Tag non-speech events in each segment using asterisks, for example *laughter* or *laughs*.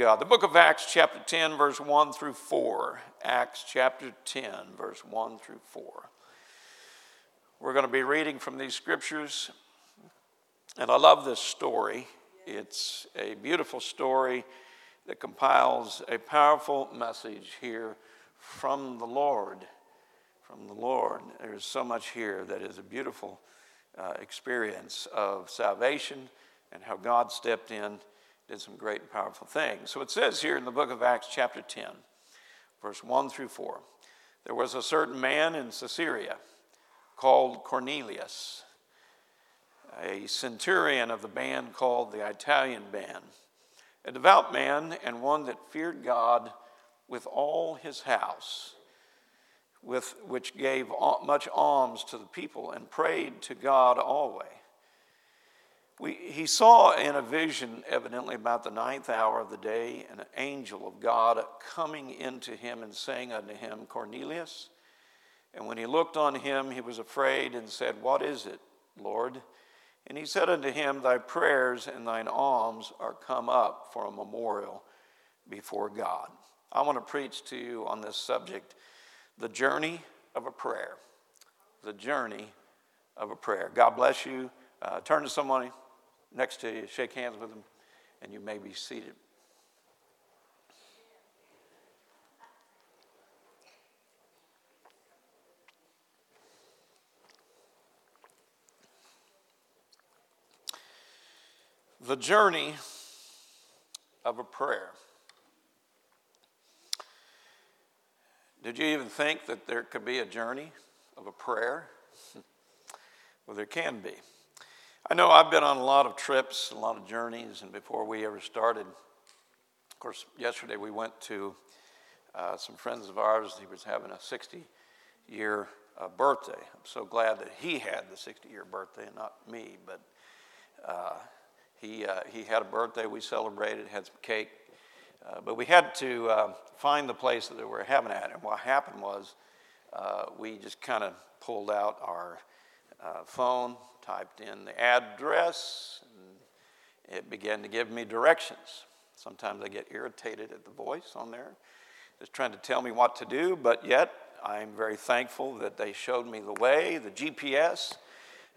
God. The book of Acts, chapter 10, verse 1 through 4. Acts chapter 10, verse 1 through 4. We're going to be reading from these scriptures, and I love this story. It's a beautiful story that compiles a powerful message here from the Lord. From the Lord. There's so much here that is a beautiful uh, experience of salvation and how God stepped in did some great and powerful things. So it says here in the book of Acts, chapter 10, verse 1 through 4 there was a certain man in Caesarea called Cornelius, a centurion of the band called the Italian band, a devout man and one that feared God with all his house. With which gave much alms to the people and prayed to God always. We, he saw in a vision, evidently about the ninth hour of the day, an angel of God coming into him and saying unto him, Cornelius. And when he looked on him, he was afraid and said, What is it, Lord? And he said unto him, Thy prayers and thine alms are come up for a memorial before God. I want to preach to you on this subject the journey of a prayer. The journey of a prayer. God bless you. Uh, turn to somebody next to you, shake hands with them, and you may be seated. The journey of a prayer. Did you even think that there could be a journey of a prayer? *laughs* well, there can be. I know I've been on a lot of trips, a lot of journeys, and before we ever started, of course, yesterday we went to uh, some friends of ours. He was having a 60 year uh, birthday. I'm so glad that he had the 60 year birthday and not me, but uh, he, uh, he had a birthday. We celebrated, had some cake, uh, but we had to uh, find the place that we were having at. And what happened was we just kind of pulled out our phone typed in the address, and it began to give me directions. Sometimes I get irritated at the voice on there, just trying to tell me what to do, but yet I'm very thankful that they showed me the way, the GPS.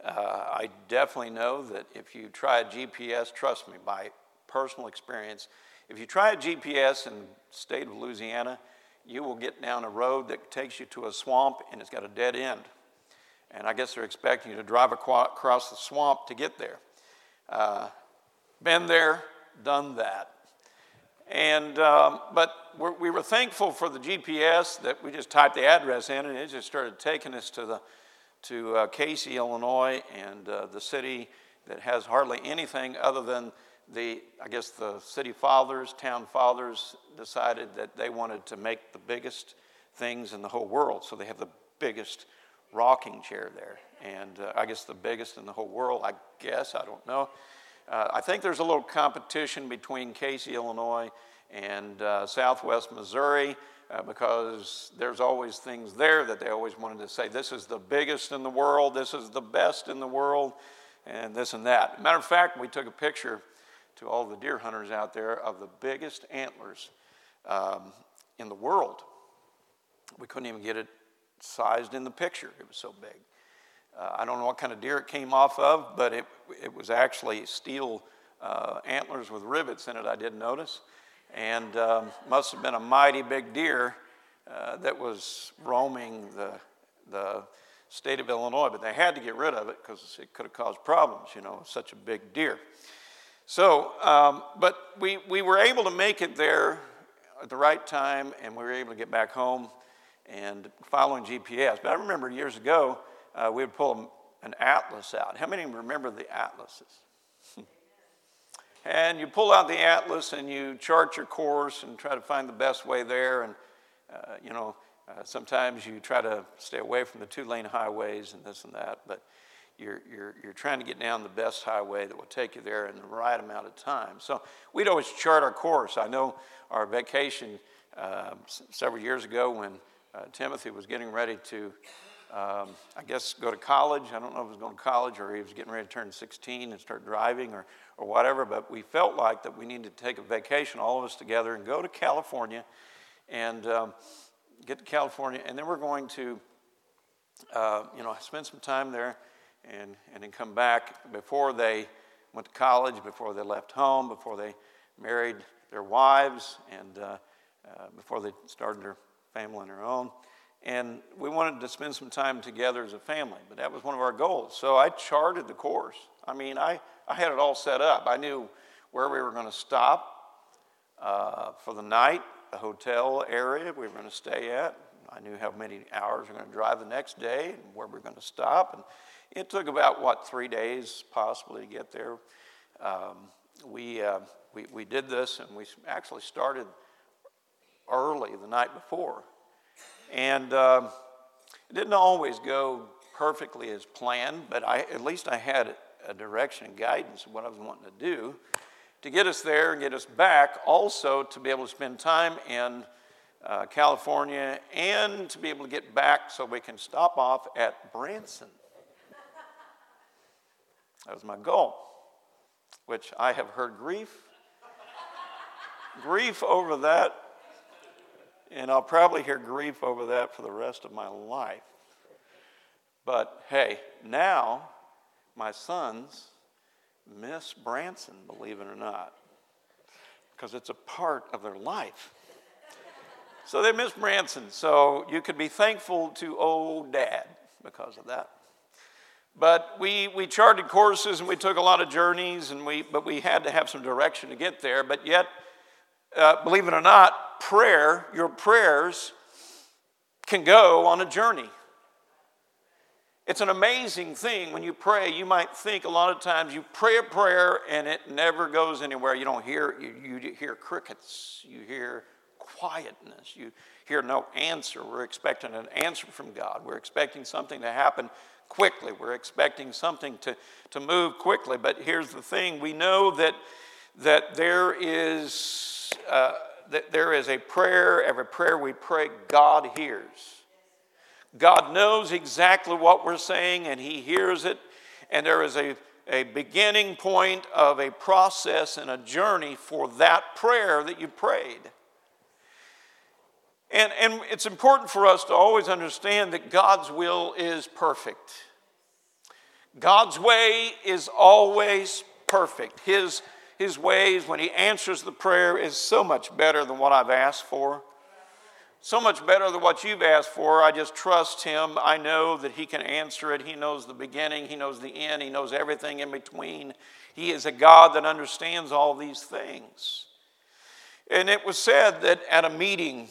Uh, I definitely know that if you try a GPS, trust me, by personal experience, if you try a GPS in the state of Louisiana, you will get down a road that takes you to a swamp and it's got a dead end and I guess they're expecting you to drive across the swamp to get there. Uh, been there, done that. And, um, but we're, we were thankful for the GPS that we just typed the address in and it just started taking us to, the, to uh, Casey, Illinois, and uh, the city that has hardly anything other than the, I guess the city fathers, town fathers decided that they wanted to make the biggest things in the whole world. So they have the biggest rocking chair there. And uh, I guess the biggest in the whole world, I guess, I don't know. Uh, I think there's a little competition between Casey, Illinois, and uh, Southwest Missouri uh, because there's always things there that they always wanted to say this is the biggest in the world, this is the best in the world, and this and that. Matter of fact, we took a picture to all the deer hunters out there of the biggest antlers um, in the world. We couldn't even get it sized in the picture. It was so big. Uh, I don't know what kind of deer it came off of, but it, it was actually steel uh, antlers with rivets in it, I didn't notice. And um, must have been a mighty big deer uh, that was roaming the, the state of Illinois, but they had to get rid of it because it could have caused problems, you know, such a big deer. So, um, but we, we were able to make it there at the right time, and we were able to get back home and following GPS. But I remember years ago, uh, we would pull an atlas out. How many remember the atlases? *laughs* And you pull out the atlas and you chart your course and try to find the best way there. And, uh, you know, uh, sometimes you try to stay away from the two lane highways and this and that. But you're, you're, you're trying to get down the best highway that will take you there in the right amount of time. So we'd always chart our course. I know our vacation uh, several years ago when uh, Timothy was getting ready to, um, I guess, go to college. I don't know if he was going to college or he was getting ready to turn 16 and start driving or, or whatever, but we felt like that we needed to take a vacation, all of us together, and go to California and um, get to California. And then we're going to, uh, you know, spend some time there and, and then come back before they went to college, before they left home, before they married their wives, and uh, uh, before they started their family on their own. And we wanted to spend some time together as a family, but that was one of our goals. So I charted the course. I mean, I, I had it all set up. I knew where we were going to stop uh, for the night, the hotel area we were going to stay at. I knew how many hours we were going to drive the next day and where we were going to stop. And it took about, what, three days possibly to get there. Um, we, uh, we, we did this and we actually started early the night before. And uh, it didn't always go perfectly as planned, but I, at least I had a direction and guidance of what I was wanting to do to get us there and get us back, also to be able to spend time in uh, California and to be able to get back so we can stop off at Branson. That was my goal, which I have heard grief, grief over that, and I'll probably hear grief over that for the rest of my life. But hey, now my sons miss Branson, believe it or not, because it's a part of their life. So they miss Branson. So you could be thankful to old dad because of that. But we, we charted courses and we took a lot of journeys, and we, but we had to have some direction to get there. But yet, uh, believe it or not, prayer, your prayers, can go on a journey. It's an amazing thing when you pray. You might think a lot of times you pray a prayer and it never goes anywhere. You don't hear, you, you hear crickets, you hear quietness, you hear no answer. We're expecting an answer from God, we're expecting something to happen quickly. We're expecting something to, to move quickly. But here's the thing we know that, that there is. Uh, that there is a prayer, every prayer we pray, God hears. God knows exactly what we're saying and He hears it. And there is a, a beginning point of a process and a journey for that prayer that you prayed. And, and it's important for us to always understand that God's will is perfect. God's way is always perfect. His, his ways, when He answers the prayer, is so much better than what I've asked for. So much better than what you've asked for. I just trust Him. I know that He can answer it. He knows the beginning, He knows the end, He knows everything in between. He is a God that understands all these things. And it was said that at a meeting,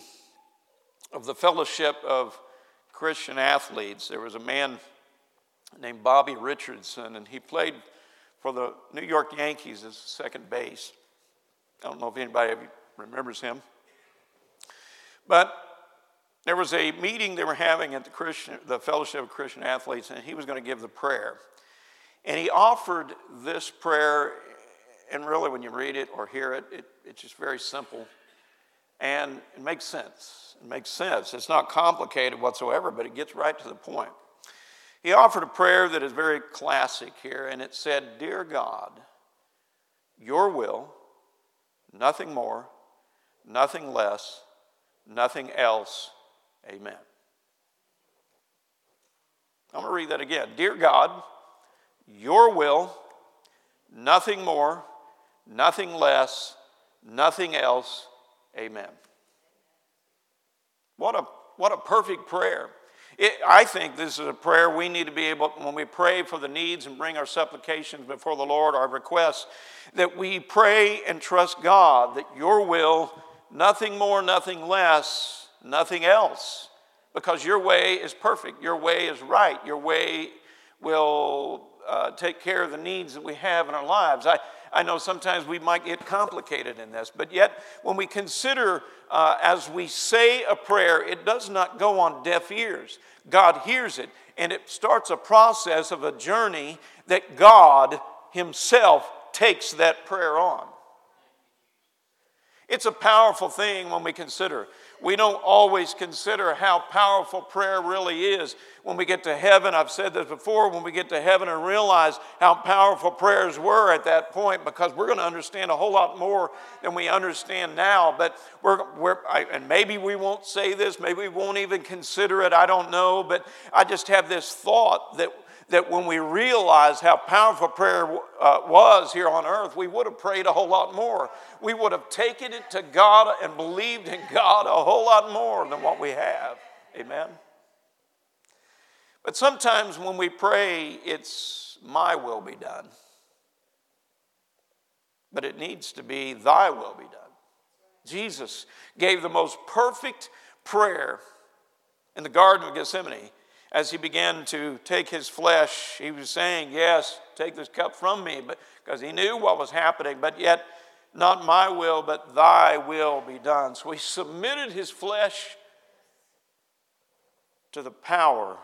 of the Fellowship of Christian Athletes. There was a man named Bobby Richardson, and he played for the New York Yankees as second base. I don't know if anybody remembers him. But there was a meeting they were having at the, Christian, the Fellowship of Christian Athletes, and he was going to give the prayer. And he offered this prayer, and really, when you read it or hear it, it it's just very simple. And it makes sense. It makes sense. It's not complicated whatsoever, but it gets right to the point. He offered a prayer that is very classic here, and it said, Dear God, your will, nothing more, nothing less, nothing else. Amen. I'm going to read that again. Dear God, your will, nothing more, nothing less, nothing else. Amen. What a, what a perfect prayer. It, I think this is a prayer we need to be able, when we pray for the needs and bring our supplications before the Lord, our requests, that we pray and trust God that your will, nothing more, nothing less, nothing else. Because your way is perfect, your way is right, your way will uh, take care of the needs that we have in our lives. I, I know sometimes we might get complicated in this, but yet when we consider uh, as we say a prayer, it does not go on deaf ears. God hears it, and it starts a process of a journey that God Himself takes that prayer on. It's a powerful thing when we consider. We don't always consider how powerful prayer really is. When we get to heaven, I've said this before, when we get to heaven and realize how powerful prayers were at that point, because we're going to understand a whole lot more than we understand now. But we're, we're I, and maybe we won't say this, maybe we won't even consider it, I don't know. But I just have this thought that that when we realized how powerful prayer uh, was here on earth, we would have prayed a whole lot more. We would have taken it to God and believed in God a whole lot more than what we have. Amen? But sometimes when we pray, it's my will be done. But it needs to be thy will be done. Jesus gave the most perfect prayer in the Garden of Gethsemane as he began to take his flesh, he was saying, Yes, take this cup from me, because he knew what was happening, but yet not my will, but thy will be done. So he submitted his flesh to the power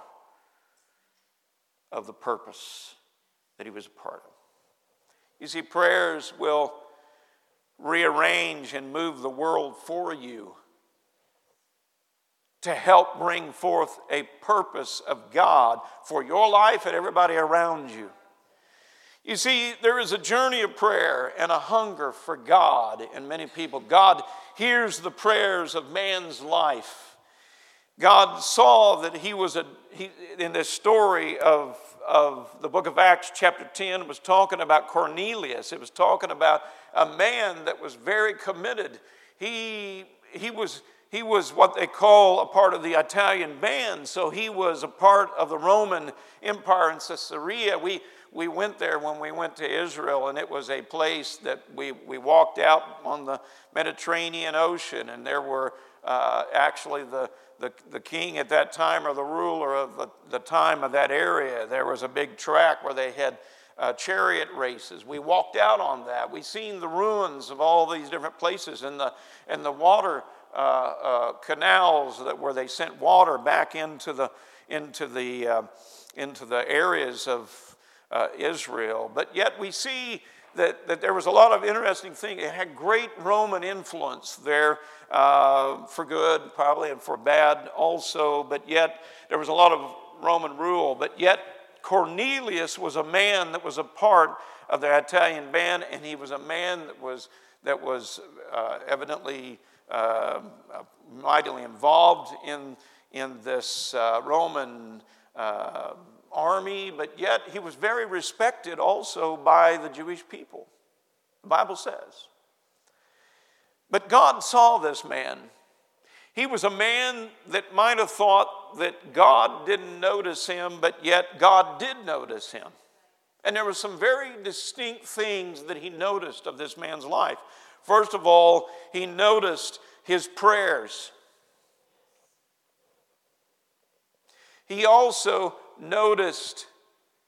of the purpose that he was a part of. You see, prayers will rearrange and move the world for you to help bring forth a purpose of God for your life and everybody around you. You see, there is a journey of prayer and a hunger for God in many people. God hears the prayers of man's life. God saw that he was a, he, in this story of, of the book of Acts, chapter 10, was talking about Cornelius. It was talking about a man that was very committed. He, he was he was what they call a part of the Italian band, so he was a part of the Roman Empire in Caesarea. We, we went there when we went to Israel, and it was a place that we, we walked out on the Mediterranean Ocean, and there were uh, actually the, the, the king at that time or the ruler of the, the time of that area. There was a big track where they had uh, chariot races. We walked out on that. We seen the ruins of all these different places, and the, and the water uh, uh, canals that where they sent water back into the into the uh, into the areas of uh, Israel. But yet we see that, that there was a lot of interesting things. It had great Roman influence there uh, for good, probably, and for bad also. But yet there was a lot of Roman rule. But yet Cornelius was a man that was a part of the Italian band, and he was a man that was that was uh, evidently uh, mightily involved in, in this uh, Roman uh, army, but yet he was very respected also by the Jewish people. The Bible says. But God saw this man. He was a man that might have thought that God didn't notice him, but yet God did notice him. And there were some very distinct things that he noticed of this man's life. First of all, he noticed his prayers. He also noticed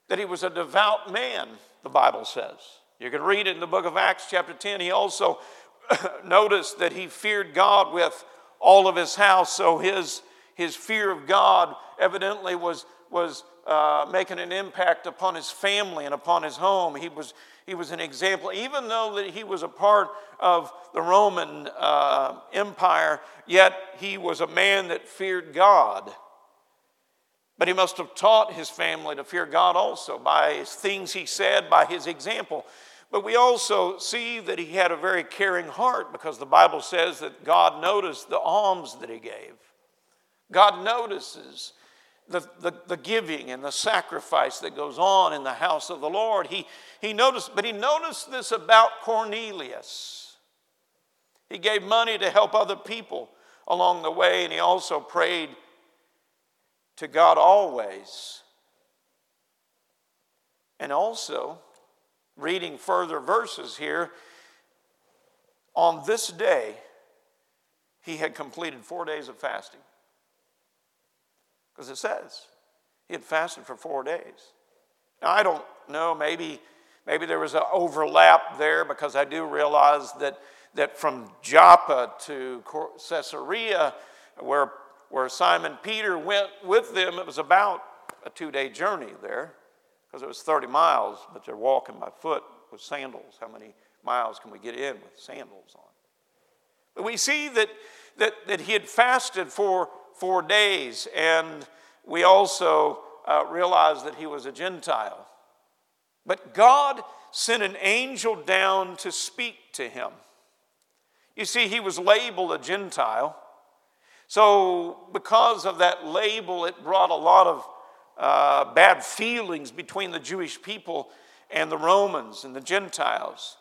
that he was a devout man, the Bible says. You can read it in the book of Acts, chapter 10. He also *coughs* noticed that he feared God with all of his house, so his, his fear of God evidently was, was uh, making an impact upon his family and upon his home. He was, he was an example, even though that he was a part of the Roman uh, Empire, yet he was a man that feared God. But he must have taught his family to fear God also by his things he said, by his example. But we also see that he had a very caring heart because the Bible says that God noticed the alms that he gave. God notices the, the, the, giving and the sacrifice that goes on in the house of the Lord. He, he noticed, but he noticed this about Cornelius. He gave money to help other people along the way, and he also prayed to God always. And also, reading further verses here, on this day, he had completed four days of fasting. Because it says he had fasted for four days. Now, I don't know, maybe, maybe there was an overlap there because I do realize that, that from Joppa to Caesarea, where, where Simon Peter went with them, it was about a two day journey there because it was 30 miles, but they're walking by foot with sandals. How many miles can we get in with sandals on? But we see that, that, that he had fasted for four days, and we also uh, realize that he was a Gentile. But God sent an angel down to speak to him. You see, he was labeled a Gentile. So, because of that label, it brought a lot of uh, bad feelings between the Jewish people and the Romans and the Gentiles.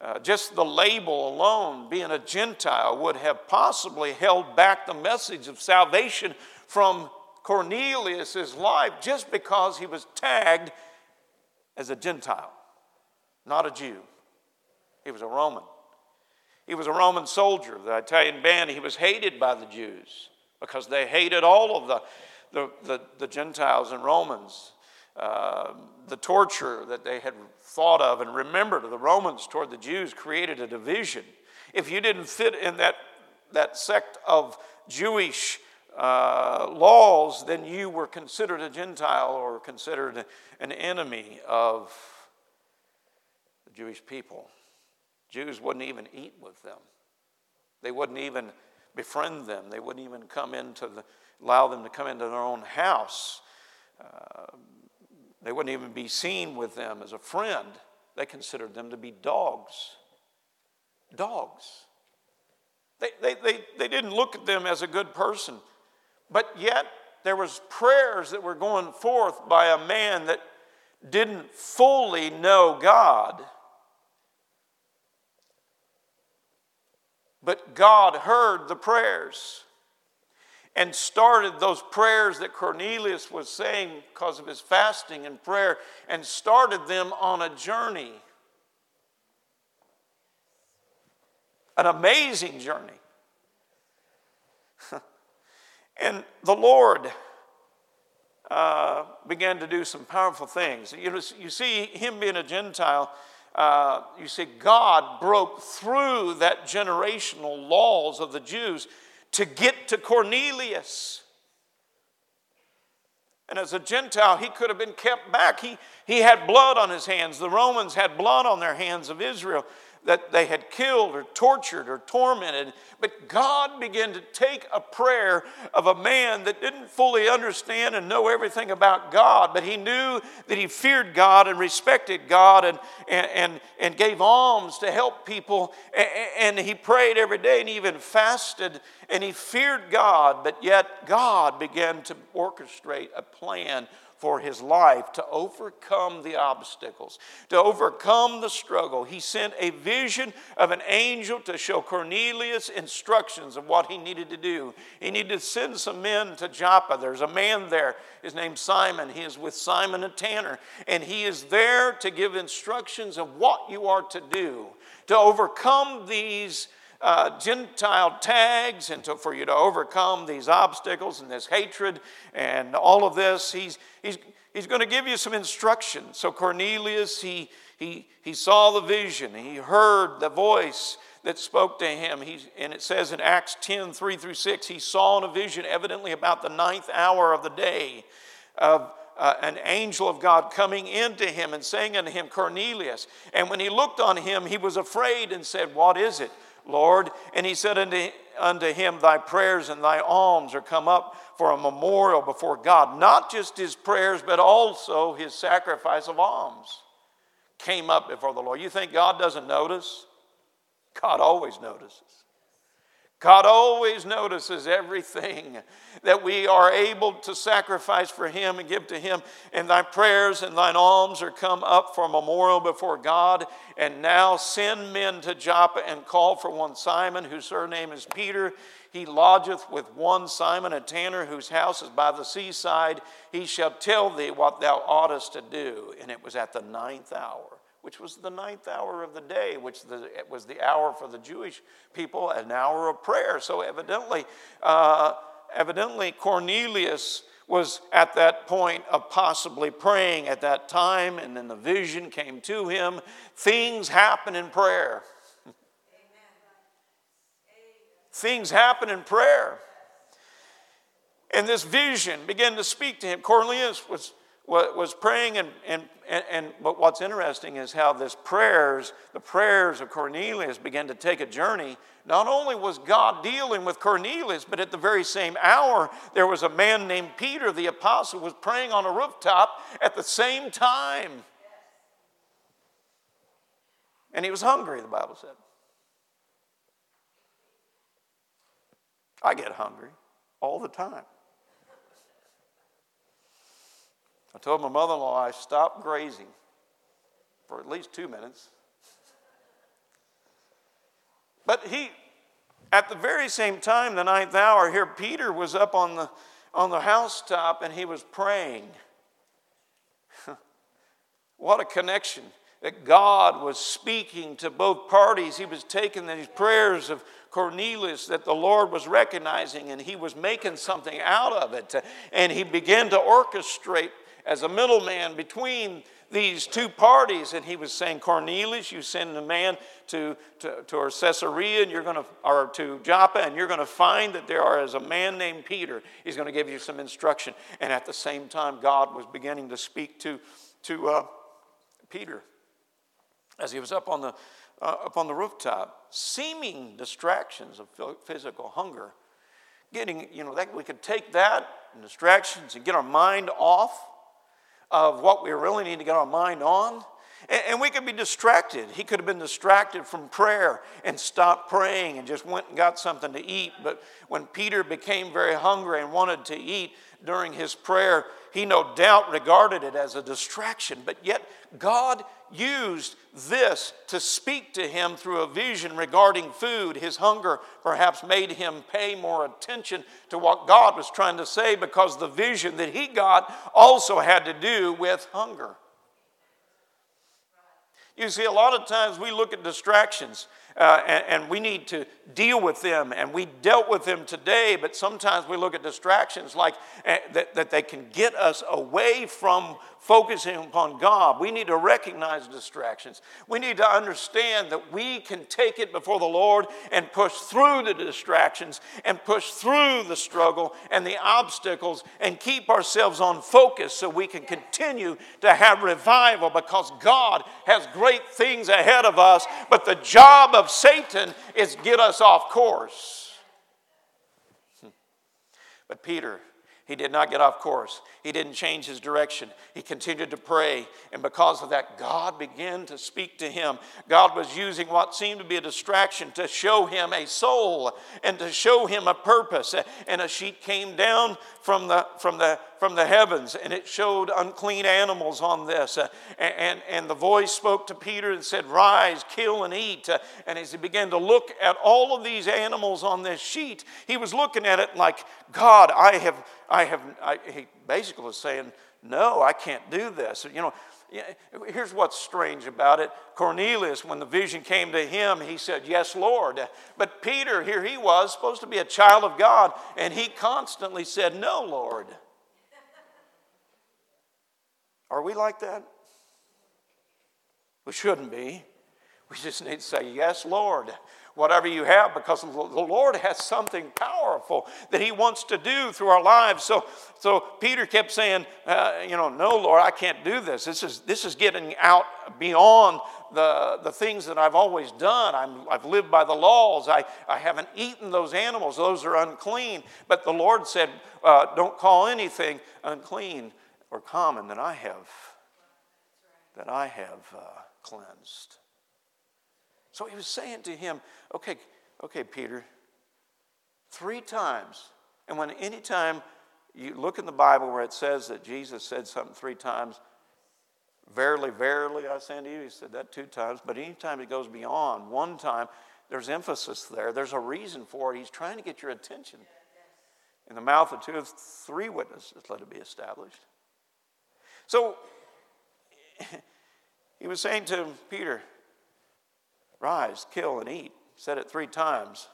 Uh, just the label alone, being a Gentile, would have possibly held back the message of salvation from Cornelius' life just because he was tagged as a Gentile, not a Jew. He was a Roman. He was a Roman soldier, the Italian band. He was hated by the Jews because they hated all of the, the, the, the Gentiles and Romans. Uh, the torture that they had thought of and remembered of the Romans toward the Jews created a division. If you didn't fit in that, that sect of Jewish uh, laws, then you were considered a Gentile or considered an enemy of the Jewish people. Jews wouldn't even eat with them. They wouldn't even befriend them. They wouldn't even come into the, allow them to come into their own house. Uh, they wouldn't even be seen with them as a friend. They considered them to be dogs. Dogs. They, they, they, they didn't look at them as a good person. But yet, there was prayers that were going forth by a man that didn't fully know God. But God heard the prayers and started those prayers that Cornelius was saying because of his fasting and prayer and started them on a journey. An amazing journey. *laughs* and the Lord uh, began to do some powerful things. You, know, you see, him being a Gentile, uh, you see, God broke through that generational laws of the Jews to get to Cornelius. And as a Gentile, he could have been kept back. He, he had blood on his hands. The Romans had blood on their hands of Israel that they had killed or tortured or tormented. But God began to take a prayer of a man that didn't fully understand and know everything about God, but he knew that he feared God and respected God and, and, and, and gave alms to help people. And he prayed every day and even fasted and he feared God, but yet God began to orchestrate a plan for his life to overcome the obstacles, to overcome the struggle. He sent a vision of an angel to show Cornelius instructions of what he needed to do. He needed to send some men to Joppa. There's a man there. His name's Simon. He is with Simon a tanner, and he is there to give instructions of what you are to do to overcome these uh, Gentile tags and to, for you to overcome these obstacles and this hatred and all of this. He's, he's, he's going to give you some instruction. So Cornelius, he, he, he saw the vision, he heard the voice that spoke to him. He, and it says in Acts 10 3 through 6, he saw in a vision, evidently about the ninth hour of the day, of uh, an angel of God coming into him and saying unto him, Cornelius. And when he looked on him, he was afraid and said, What is it? Lord. And he said unto, unto him, Thy prayers and thy alms are come up for a memorial before God. Not just his prayers, but also his sacrifice of alms came up before the Lord. You think God doesn't notice? God always notices. God always notices everything that we are able to sacrifice for Him and give to Him. And thy prayers and thine alms are come up for memorial before God. And now send men to Joppa and call for one Simon, whose surname is Peter. He lodgeth with one Simon, a tanner, whose house is by the seaside. He shall tell thee what thou oughtest to do. And it was at the ninth hour which was the ninth hour of the day, which the, was the hour for the Jewish people, an hour of prayer. So evidently, uh, evidently Cornelius was at that point of possibly praying at that time, and then the vision came to him. Things happen in prayer. Things happen in prayer. And this vision began to speak to him. Cornelius was, was praying, and, and, and but what's interesting is how this prayers, the prayers of Cornelius began to take a journey. Not only was God dealing with Cornelius, but at the very same hour, there was a man named Peter, the apostle, was praying on a rooftop at the same time. And he was hungry, the Bible said. I get hungry all the time. I told my mother in law I stopped grazing for at least two minutes. But he, at the very same time, the ninth hour, here Peter was up on the, on the housetop and he was praying. *laughs* what a connection that God was speaking to both parties. He was taking these prayers of Cornelius that the Lord was recognizing and he was making something out of it. And he began to orchestrate as a middleman between these two parties. And he was saying, Cornelius, you send a man to, to, to Caesarea and you're going to, or to Joppa, and you're going to find that there is a man named Peter. He's going to give you some instruction. And at the same time, God was beginning to speak to, to uh, Peter as he was up on the, uh, up on the rooftop. Seeming distractions of physical hunger. Getting, you know, that we could take that and distractions and get our mind off of what we really need to get our mind on. And we could be distracted. He could have been distracted from prayer and stopped praying and just went and got something to eat. But when Peter became very hungry and wanted to eat during his prayer, he no doubt regarded it as a distraction. But yet, God used this to speak to him through a vision regarding food. His hunger perhaps made him pay more attention to what God was trying to say because the vision that he got also had to do with hunger. You see, a lot of times we look at distractions uh, and, and, we need to deal with them, and we dealt with them today, but sometimes we look at distractions like uh, that, that they can get us away from focusing upon God. We need to recognize distractions. We need to understand that we can take it before the Lord and push through the distractions and push through the struggle and the obstacles and keep ourselves on focus so we can continue to have revival because God has great things ahead of us, but the job of Satan is get us off course. Hmm. But Peter, he did not get off course. He didn't change his direction. He continued to pray. And because of that, God began to speak to him. God was using what seemed to be a distraction to show him a soul and to show him a purpose. And a sheet came down from the, from the, from the heavens and it showed unclean animals on this. Uh, and, and, and the voice spoke to Peter and said, Rise, kill, and eat. Uh, and as he began to look at all of these animals on this sheet, he was looking at it like, God, I have I have, I, he basically was saying, no, I can't do this. You know, here's what's strange about it. Cornelius, when the vision came to him, he said, Yes, Lord. But Peter, here he was, supposed to be a child of God, and he constantly said, No, Lord. Are we like that? We shouldn't be. We just need to say, Yes, Lord whatever you have because the Lord has something powerful that He wants to do through our lives. So, so Peter kept saying, uh, you know, no, Lord, I can't do this. This is, this is getting out beyond the, the things that I've always done. I'm, I've lived by the laws. I, I haven't eaten those animals. Those are unclean. But the Lord said, uh, don't call anything unclean or common that I have, that I have uh, cleansed. So he was saying to him, okay, okay, Peter, three times. And when any time you look in the Bible where it says that Jesus said something three times, verily, verily, I say unto you, he said that two times. But anytime he goes beyond one time, there's emphasis there. There's a reason for it. He's trying to get your attention. In the mouth of two or three witnesses, let it be established. So *laughs* he was saying to Peter, Rise, kill, and eat. Said it three times.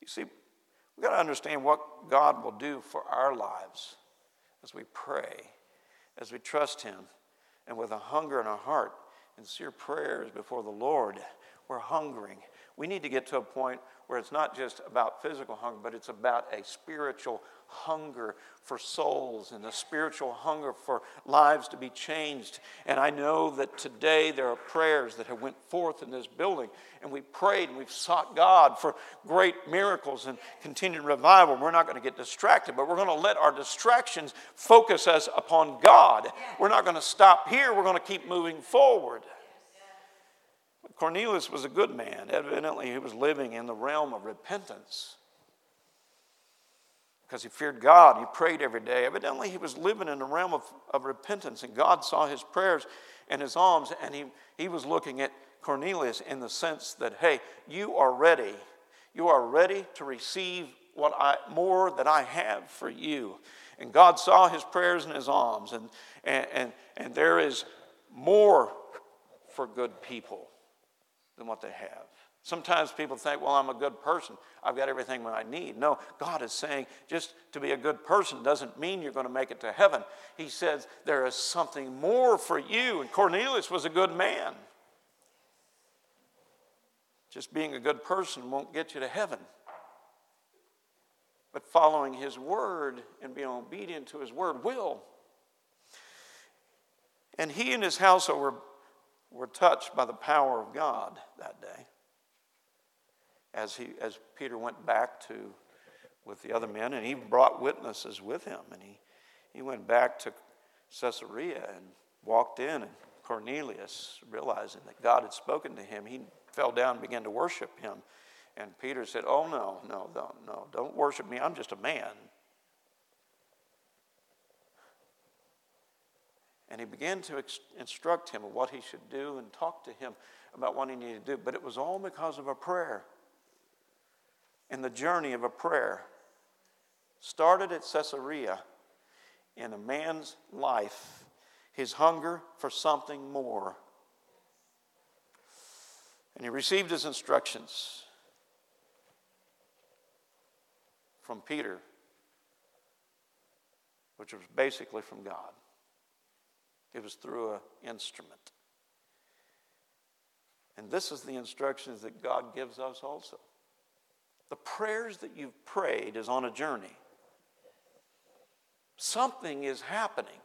You see, We've got to understand what God will do for our lives as we pray, as we trust Him, and with a hunger in our heart and sincere prayers before the Lord. We're hungering. We need to get to a point where it's not just about physical hunger, but it's about a spiritual hunger for souls and a spiritual hunger for lives to be changed. And I know that today there are prayers that have went forth in this building, and we prayed and we've sought God for great miracles and continued revival. We're not going to get distracted, but we're going to let our distractions focus us upon God. We're not going to stop here. We're going to keep moving forward. Cornelius was a good man. Evidently, he was living in the realm of repentance because he feared God. He prayed every day. Evidently, he was living in the realm of, of repentance, and God saw his prayers and his alms, and he, he was looking at Cornelius in the sense that, hey, you are ready. You are ready to receive what I, more that I have for you. And God saw his prayers and his alms, and, and, and, and there is more for good people than what they have. Sometimes people think, well, I'm a good person. I've got everything I need. No, God is saying just to be a good person doesn't mean you're going to make it to heaven. He says there is something more for you. And Cornelius was a good man. Just being a good person won't get you to heaven. But following his word and being obedient to his word will. And he and his household were were touched by the power of God that day. As, he, as Peter went back to with the other men, and he brought witnesses with him, and he, he went back to Caesarea and walked in, and Cornelius, realizing that God had spoken to him, he fell down and began to worship him. And Peter said, Oh, no, no, don't, no, don't worship me. I'm just a man. And he began to instruct him of what he should do and talk to him about what he needed to do. But it was all because of a prayer. And the journey of a prayer started at Caesarea in a man's life, his hunger for something more. And he received his instructions from Peter, which was basically from God. It was through an instrument. And this is the instructions that God gives us also. The prayers that you've prayed is on a journey. Something is happening.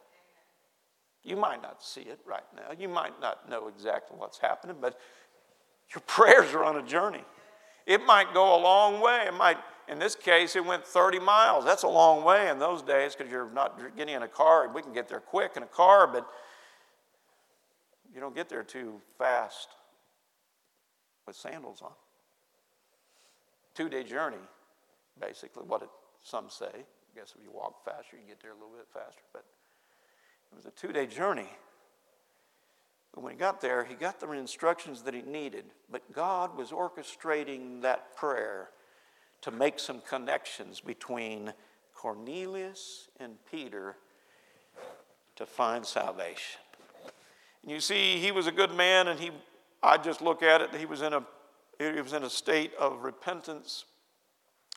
You might not see it right now. You might not know exactly what's happening, but your *laughs* prayers are on a journey. It might go a long way. It might, in this case, it went 30 miles. That's a long way in those days because you're not getting in a car. We can get there quick in a car, but you don't get there too fast with sandals on. Two day journey, basically, what it, some say. I guess if you walk faster, you get there a little bit faster. But it was a two day journey. When he got there, he got the instructions that he needed. But God was orchestrating that prayer to make some connections between Cornelius and Peter to find salvation. And you see, he was a good man, and he, I just look at it, he was in a, he was in a state of repentance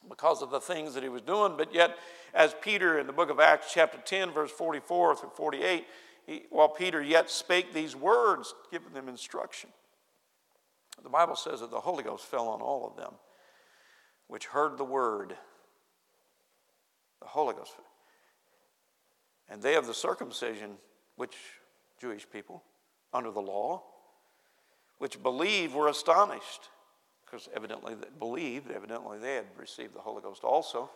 because of the things that he was doing. But yet, as Peter in the book of Acts, chapter 10, verse 44 through 48, he, while Peter yet spake these words, giving them instruction, the Bible says that the Holy Ghost fell on all of them which heard the word. The Holy Ghost. And they of the circumcision, which Jewish people, under the law, which believed were astonished, because evidently they believed, evidently they had received the Holy Ghost also.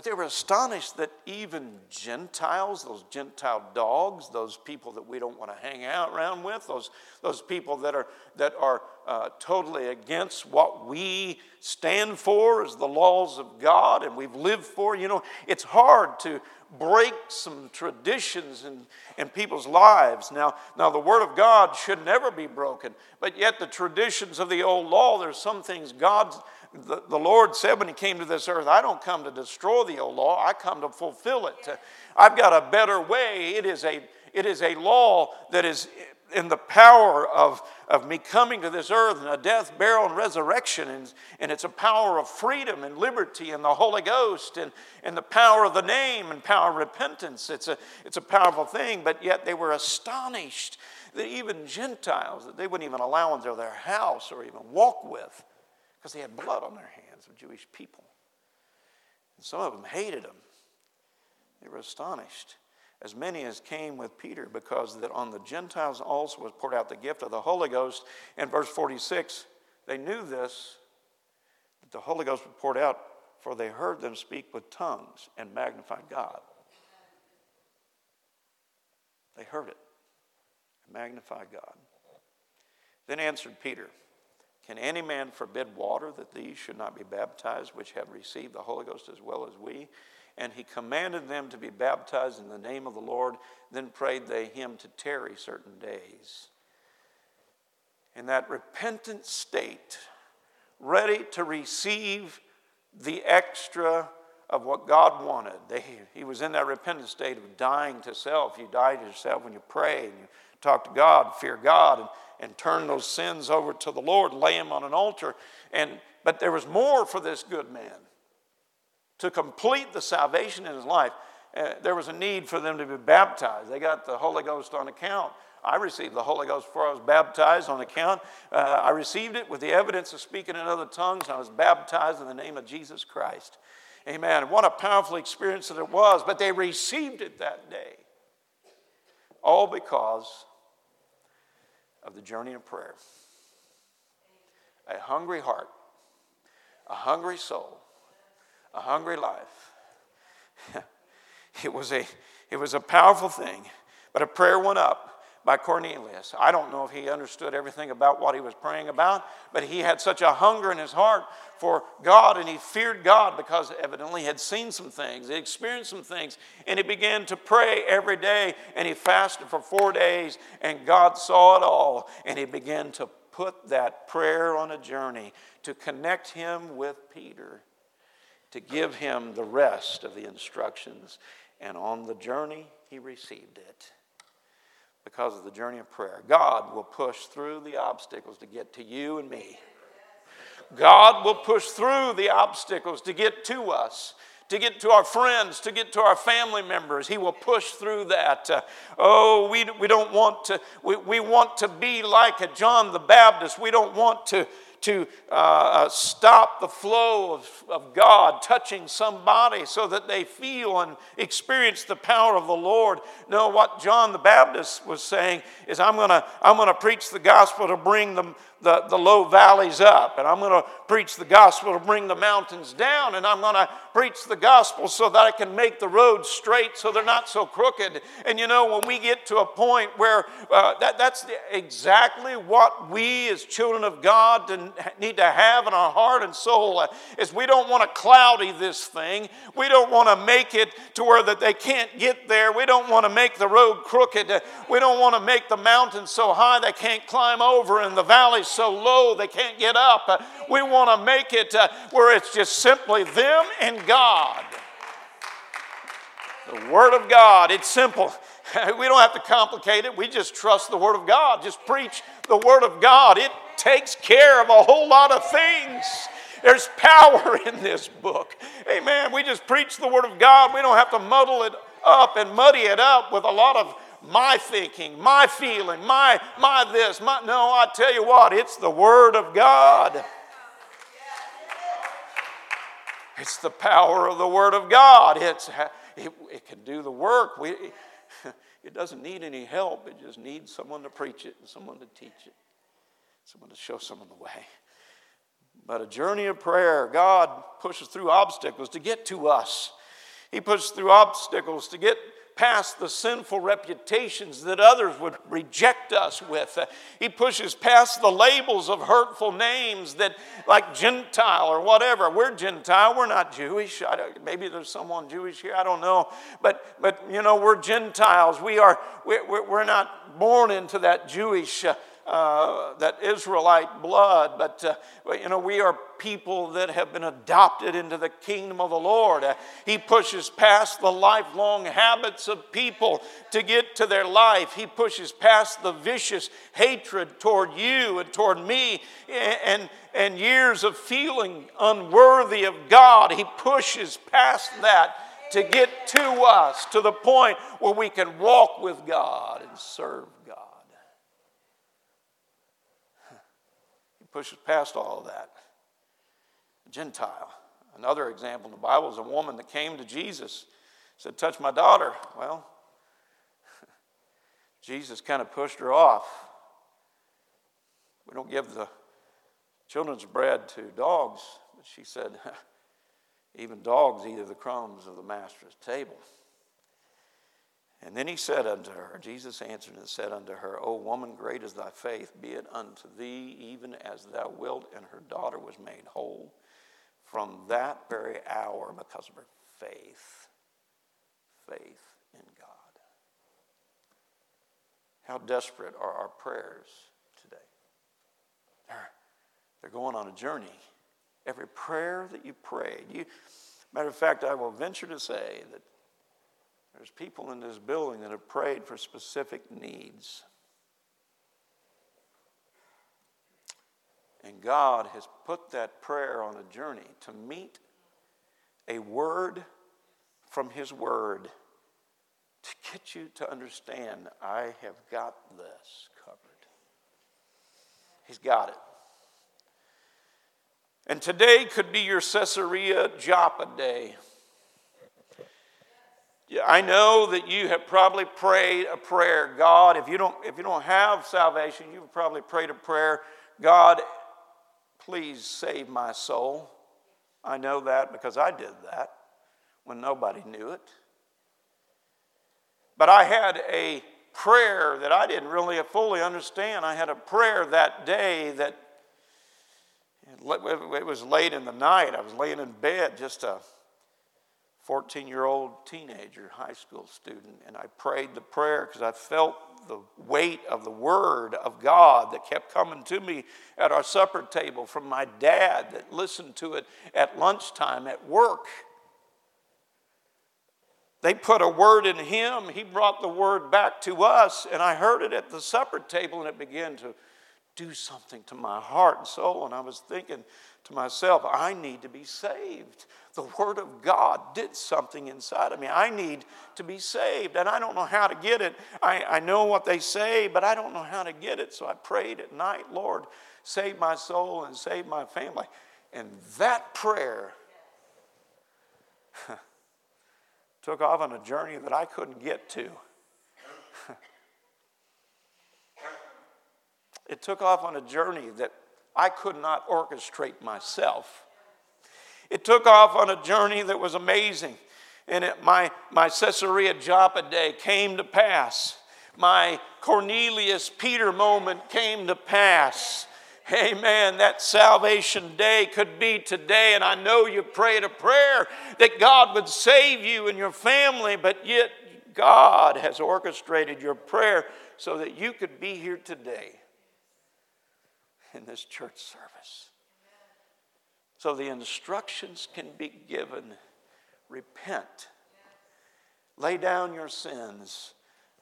But they were astonished that even Gentiles, those Gentile dogs, those people that we don't want to hang out around with, those, those people that are, that are uh, totally against what we stand for as the laws of God and we've lived for, you know, it's hard to break some traditions in, in people's lives. Now, now, the Word of God should never be broken, but yet the traditions of the old law, there's some things God the, the Lord said when He came to this earth, I don't come to destroy the old law, I come to fulfill it. I've got a better way. It is a, it is a law that is in the power of, of me coming to this earth and a death, burial, and resurrection. And, and it's a power of freedom and liberty and the Holy Ghost and, and the power of the name and power of repentance. It's a, it's a powerful thing, but yet they were astonished that even Gentiles, that they wouldn't even allow into their house or even walk with because they had blood on their hands of Jewish people. And some of them hated them. They were astonished as many as came with Peter, because that on the Gentiles also was poured out the gift of the Holy Ghost. In verse 46, they knew this, that the Holy Ghost was poured out, for they heard them speak with tongues and magnified God. They heard it and magnified God. Then answered Peter, Can any man forbid water that these should not be baptized, which have received the Holy Ghost as well as we? and he commanded them to be baptized in the name of the Lord. Then prayed they him to tarry certain days. In that repentant state, ready to receive the extra of what God wanted. They, he was in that repentant state of dying to self. You die to yourself when you pray and you talk to God, fear God, and, and turn those sins over to the Lord, lay them on an altar. And, but there was more for this good man to complete the salvation in his life, uh, there was a need for them to be baptized. They got the Holy Ghost on account. I received the Holy Ghost before I was baptized on account. Uh, I received it with the evidence of speaking in other tongues. I was baptized in the name of Jesus Christ. Amen. What a powerful experience that it was. But they received it that day. All because of the journey of prayer. A hungry heart, a hungry soul, a hungry life. *laughs* it, was a, it was a powerful thing, but a prayer went up by Cornelius. I don't know if he understood everything about what he was praying about, but he had such a hunger in his heart for God and he feared God because evidently he had seen some things, he experienced some things, and he began to pray every day and he fasted for four days and God saw it all and he began to put that prayer on a journey to connect him with Peter to give him the rest of the instructions. And on the journey, he received it because of the journey of prayer. God will push through the obstacles to get to you and me. God will push through the obstacles to get to us, to get to our friends, to get to our family members. He will push through that. Uh, oh, we, we don't want to, we, we want to be like a John the Baptist. We don't want to to uh, uh, stop the flow of, of God touching somebody so that they feel and experience the power of the Lord. No, what John the Baptist was saying is, I'm going to I'm going to preach the gospel to bring them the, the low valleys up, and I'm going to preach the gospel to bring the mountains down, and I'm going to preach the gospel so that I can make the roads straight so they're not so crooked. And you know, when we get to a point where uh, that, that's exactly what we as children of God need to have in our heart and soul uh, is we don't want to cloudy this thing. We don't want to make it to where that they can't get there. We don't want to make the road crooked. We don't want to make the mountains so high they can't climb over and the valleys so low they can't get up. Uh, we want to make it uh, where it's just simply them and God. The Word of God, it's simple. *laughs* We don't have to complicate it. We just trust the Word of God. Just preach the Word of God. It takes care of a whole lot of things. There's power *laughs* in this book. Amen. We just preach the Word of God. We don't have to muddle it up and muddy it up with a lot of my thinking, my feeling, my, my this, my. No, I tell you what, it's the Word of God. It's the power of the Word of God. It's, it, it can do the work. We, *laughs* it doesn't need any help, it just needs someone to preach it and someone to teach it, someone to show someone the way. But a journey of prayer, God pushes through obstacles to get to us. He pushes through obstacles to get past the sinful reputations that others would reject us with. He pushes past the labels of hurtful names that, like Gentile or whatever. We're Gentile, we're not Jewish. maybe there's someone Jewish here, I don't know. But, but you know, we're Gentiles. We are, we're, we're not born into that Jewish. Uh, uh, that Israelite blood, but uh, you know we are people that have been adopted into the kingdom of the Lord. Uh, he pushes past the lifelong habits of people to get to their life. He pushes past the vicious hatred toward you and toward me, and and years of feeling unworthy of God. He pushes past that to get to us to the point where we can walk with God and serve God. He pushes past all of that. A Gentile. Another example in the Bible is a woman that came to Jesus, said, Touch my daughter. Well, *laughs* Jesus kind of pushed her off. We don't give the children's bread to dogs. But she said, *laughs* Even dogs eat of the crumbs of the master's table. And then he said unto her, Jesus answered and said unto her, O woman, great is thy faith, be it unto thee even as thou wilt. And her daughter was made whole from that very hour because of her faith. Faith in God. How desperate are our prayers today? They're, they're going on a journey every prayer that you prayed. You, matter of fact, I will venture to say that there's people in this building that have prayed for specific needs. And God has put that prayer on a journey to meet a word from His Word to get you to understand I have got this covered. He's got it. And today could be your Caesarea Joppa day. I know that you have probably prayed a prayer. God, if you don't, if you don't have salvation, you've probably prayed a prayer. God, please save my soul. I know that because I did that when nobody knew it. But I had a prayer that I didn't really fully understand. I had a prayer that day that it was late in the night. I was laying in bed, just a 14 year old teenager, high school student, and I prayed the prayer because I felt the weight of the Word of God that kept coming to me at our supper table from my dad that listened to it at lunchtime at work. They put a word in him, he brought the word back to us, and I heard it at the supper table, and it began to do something to my heart and soul. And I was thinking to myself, I need to be saved. The Word of God did something inside of me. I need to be saved. And I don't know how to get it. I, I know what they say, but I don't know how to get it. So I prayed at night, Lord, save my soul and save my family. And that prayer *laughs* took off on a journey that I couldn't get to. *laughs* it took off on a journey that I could not orchestrate myself. It took off on a journey that was amazing. And it, my, my Caesarea Joppa day came to pass. My Cornelius Peter moment came to pass. Amen. That salvation day could be today. And I know you prayed a prayer that God would save you and your family, but yet God has orchestrated your prayer so that you could be here today this church service. So the instructions can be given. Repent, lay down your sins,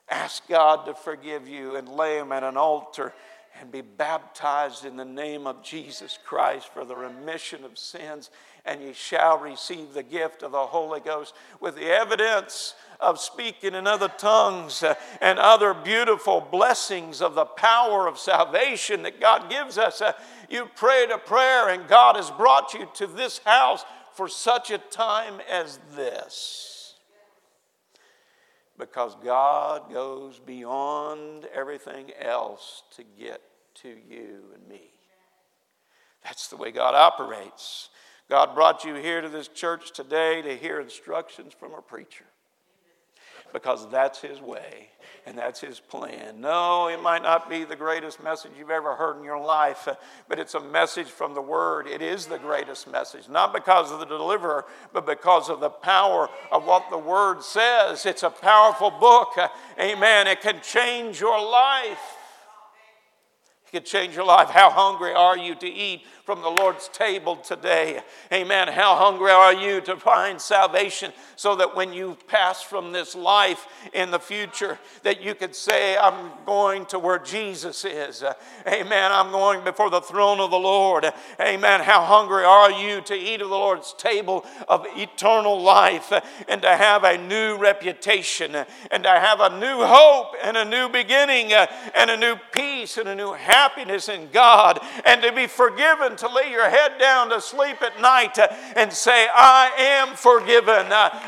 ask God to forgive you, and lay them at an altar and be baptized in the name of Jesus Christ for the remission of sins, and ye shall receive the gift of the Holy Ghost with the evidence of speaking in other tongues uh, and other beautiful blessings of the power of salvation that God gives us. Uh, you prayed a prayer, and God has brought you to this house for such a time as this. Because God goes beyond everything else to get to you and me. That's the way God operates. God brought you here to this church today to hear instructions from a preacher because that's his way and that's his plan. No, it might not be the greatest message you've ever heard in your life, but it's a message from the Word. It is the greatest message, not because of the deliverer, but because of the power of what the Word says. It's a powerful book. Amen. It can change your life. Could change your life. How hungry are you to eat from the Lord's table today? Amen. How hungry are you to find salvation so that when you pass from this life in the future that you could say I'm going to where Jesus is. Amen. I'm going before the throne of the Lord. Amen. How hungry are you to eat of the Lord's table of eternal life and to have a new reputation and to have a new hope and a new beginning and a new peace and a new happiness happiness in God and to be forgiven, to lay your head down to sleep at night and say, I am forgiven.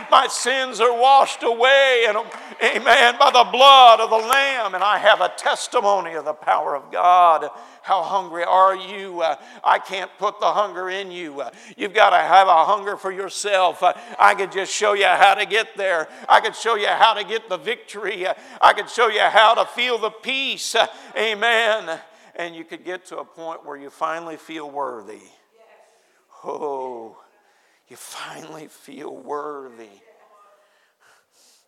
My sins are washed away, and amen, by the blood of the Lamb, and I have a testimony of the power of God. How hungry are you? Uh, I can't put the hunger in you. Uh, you've got to have a hunger for yourself. Uh, I could just show you how to get there. I could show you how to get the victory. I could show you how to feel the peace. Amen and you could get to a point where you finally feel worthy. Oh, you finally feel worthy.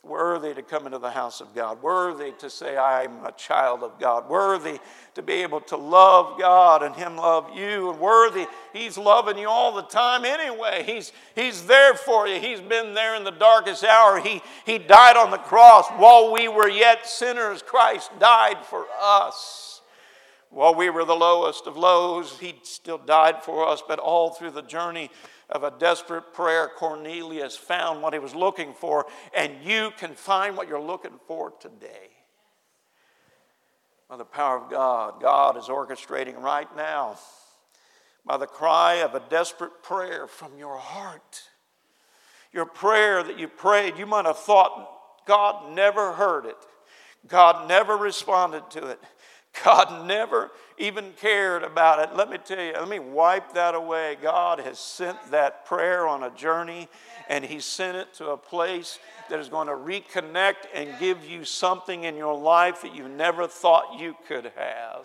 Worthy to come into the house of God, worthy to say, I'm a child of God, worthy to be able to love God and Him love you, and worthy, He's loving you all the time anyway. He's, he's there for you. He's been there in the darkest hour. He, he died on the cross while we were yet sinners. Christ died for us. While we were the lowest of lows, he still died for us, but all through the journey of a desperate prayer, Cornelius found what he was looking for, and you can find what you're looking for today. By the power of God, God is orchestrating right now by the cry of a desperate prayer from your heart. Your prayer that you prayed, you might have thought God never heard it, God never responded to it. God never even cared about it. Let me tell you, let me wipe that away. God has sent that prayer on a journey, and He sent it to a place that is going to reconnect and give you something in your life that you never thought you could have.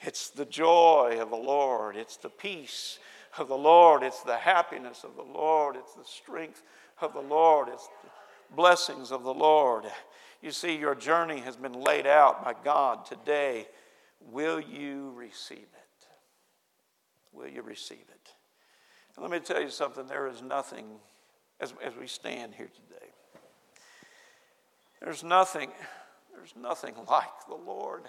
It's the joy of the Lord, it's the peace of the Lord, it's the happiness of the Lord, it's the strength of the Lord, it's the blessings of the Lord. You see, your journey has been laid out by God today. Will you receive it? Will you receive it? And let me tell you something there is nothing, as, as we stand here today, there's nothing, there's nothing like the Lord.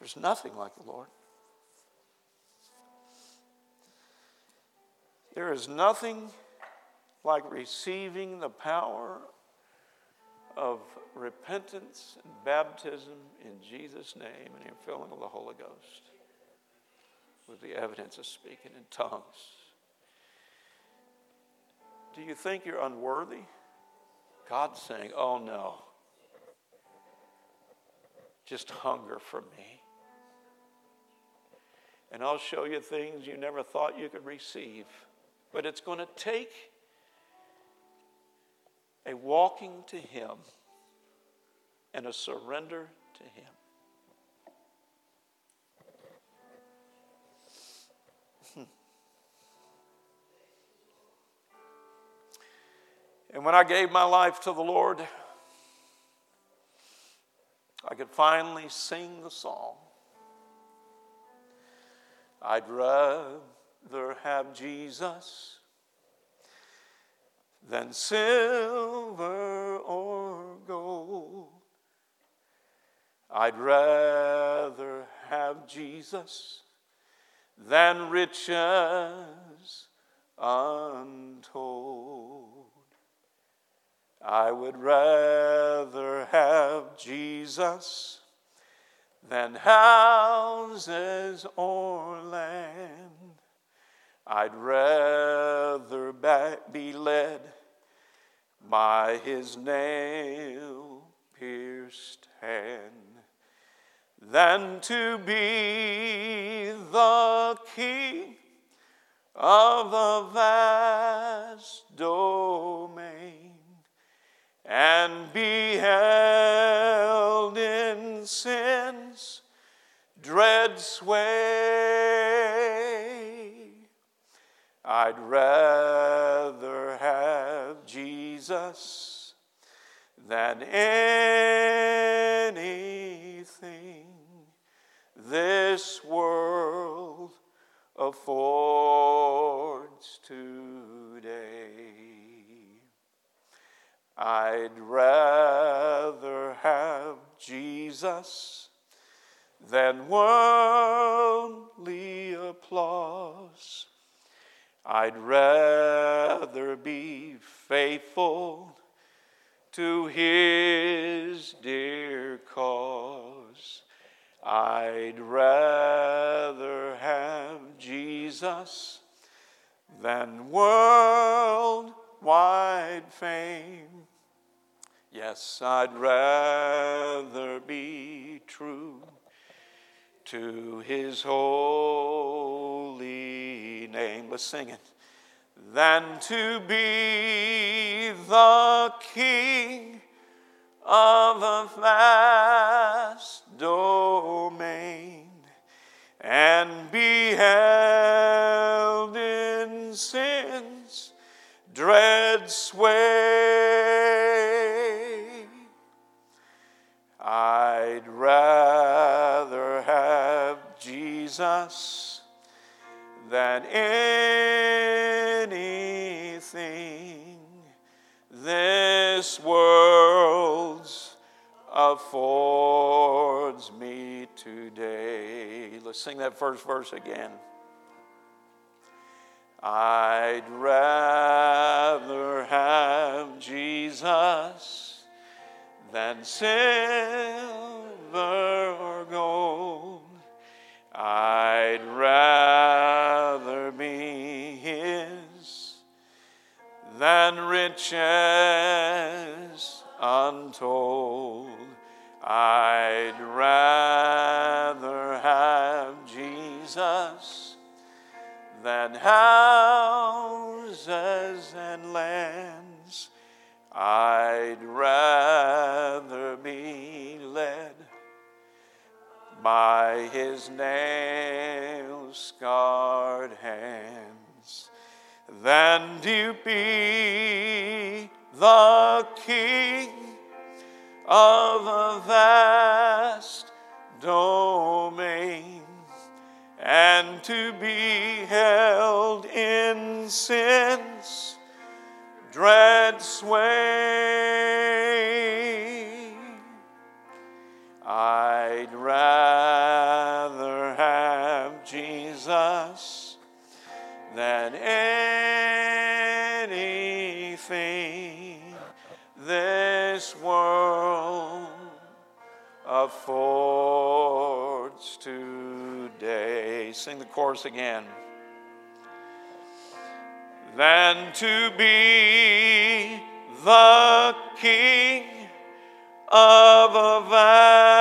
There's nothing like the Lord. There is nothing like receiving the power of repentance and baptism in Jesus' name and in filling of the Holy Ghost with the evidence of speaking in tongues. Do you think you're unworthy? God's saying, Oh no. Just hunger for me. And I'll show you things you never thought you could receive. But it's going to take a walking to Him and a surrender to Him. Hmm. And when I gave my life to the Lord, I could finally sing the song. I'd rather rather have Jesus than silver or gold. I'd rather have Jesus than riches untold. I would rather have Jesus than houses or land. I'd rather be led by his nail pierced hand than to be the king of a vast domain and be held in sin's dread sway I'd rather have Jesus than anything this world affords today. I'd rather have Jesus than worldly I'd rather be faithful to his dear cause. I'd rather have Jesus than worldwide fame. Yes, I'd rather be true to his holy name. Let's sing it. Than to be the king of a vast domain and be held in sin's dread sway. I'd rather have Jesus than anything this world affords me today. Let's sing that first verse again. I'd rather have Jesus than silver riches untold. I'd rather have Jesus than houses and lands. I'd rather be led by his nail scarred hands than to be king of a vast domain and to be held in sin's dread sway. Chorus again. Than to be the king of a vast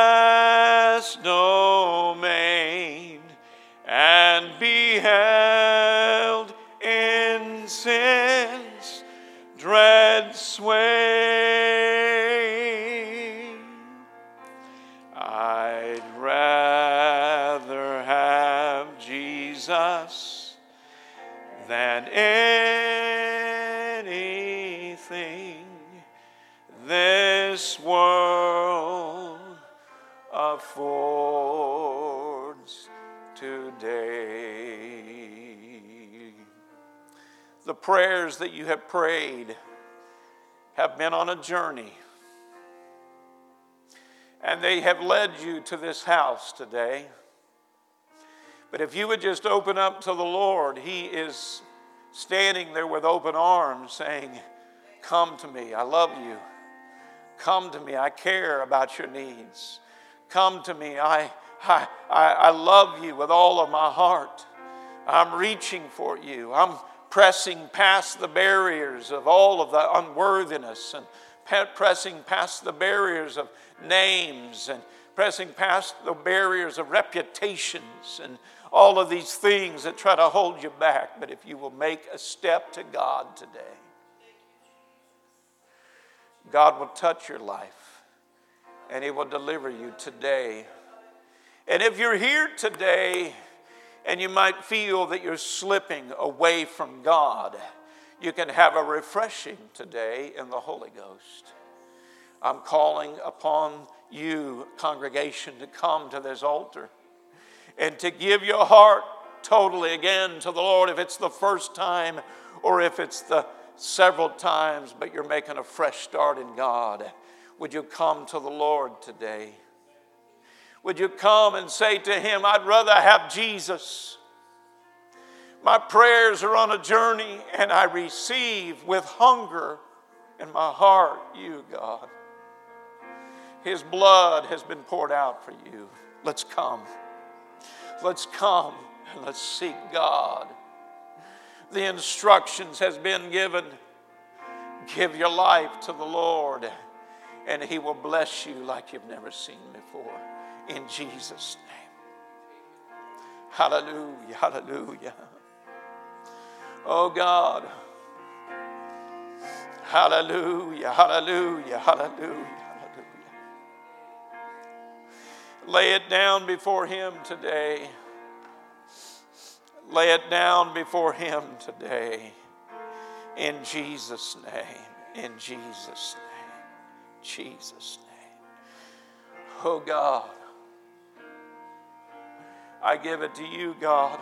prayers that you have prayed have been on a journey, and they have led you to this house today. But if you would just open up to the Lord, He is standing there with open arms saying, Come to me, I love you. Come to me, I care about your needs. Come to me, I, I, I love you with all of my heart. I'm reaching for you. I'm pressing past the barriers of all of the unworthiness and pressing past the barriers of names and pressing past the barriers of reputations and all of these things that try to hold you back. But if you will make a step to God today, God will touch your life and He will deliver you today. And if you're here today and you might feel that you're slipping away from God, You can have a refreshing today in the Holy Ghost. I'm calling upon you, congregation, to come to this altar and to give your heart totally again to the Lord if it's the first time or if it's the several times, but you're making a fresh start in God. Would you come to the Lord today? Would you come and say to Him, I'd rather have Jesus? My prayers are on a journey, and I receive with hunger in my heart you, God. His blood has been poured out for you. Let's come. Let's come and let's seek God. The instructions has been given. Give your life to the Lord, and He will bless you like you've never seen before. In Jesus' name. Hallelujah, hallelujah. Oh God. Hallelujah, hallelujah, hallelujah. Lay it down before Him today. Lay it down before Him today. In Jesus' name. In Jesus' name. Jesus' name. Oh God. I give it to you, God.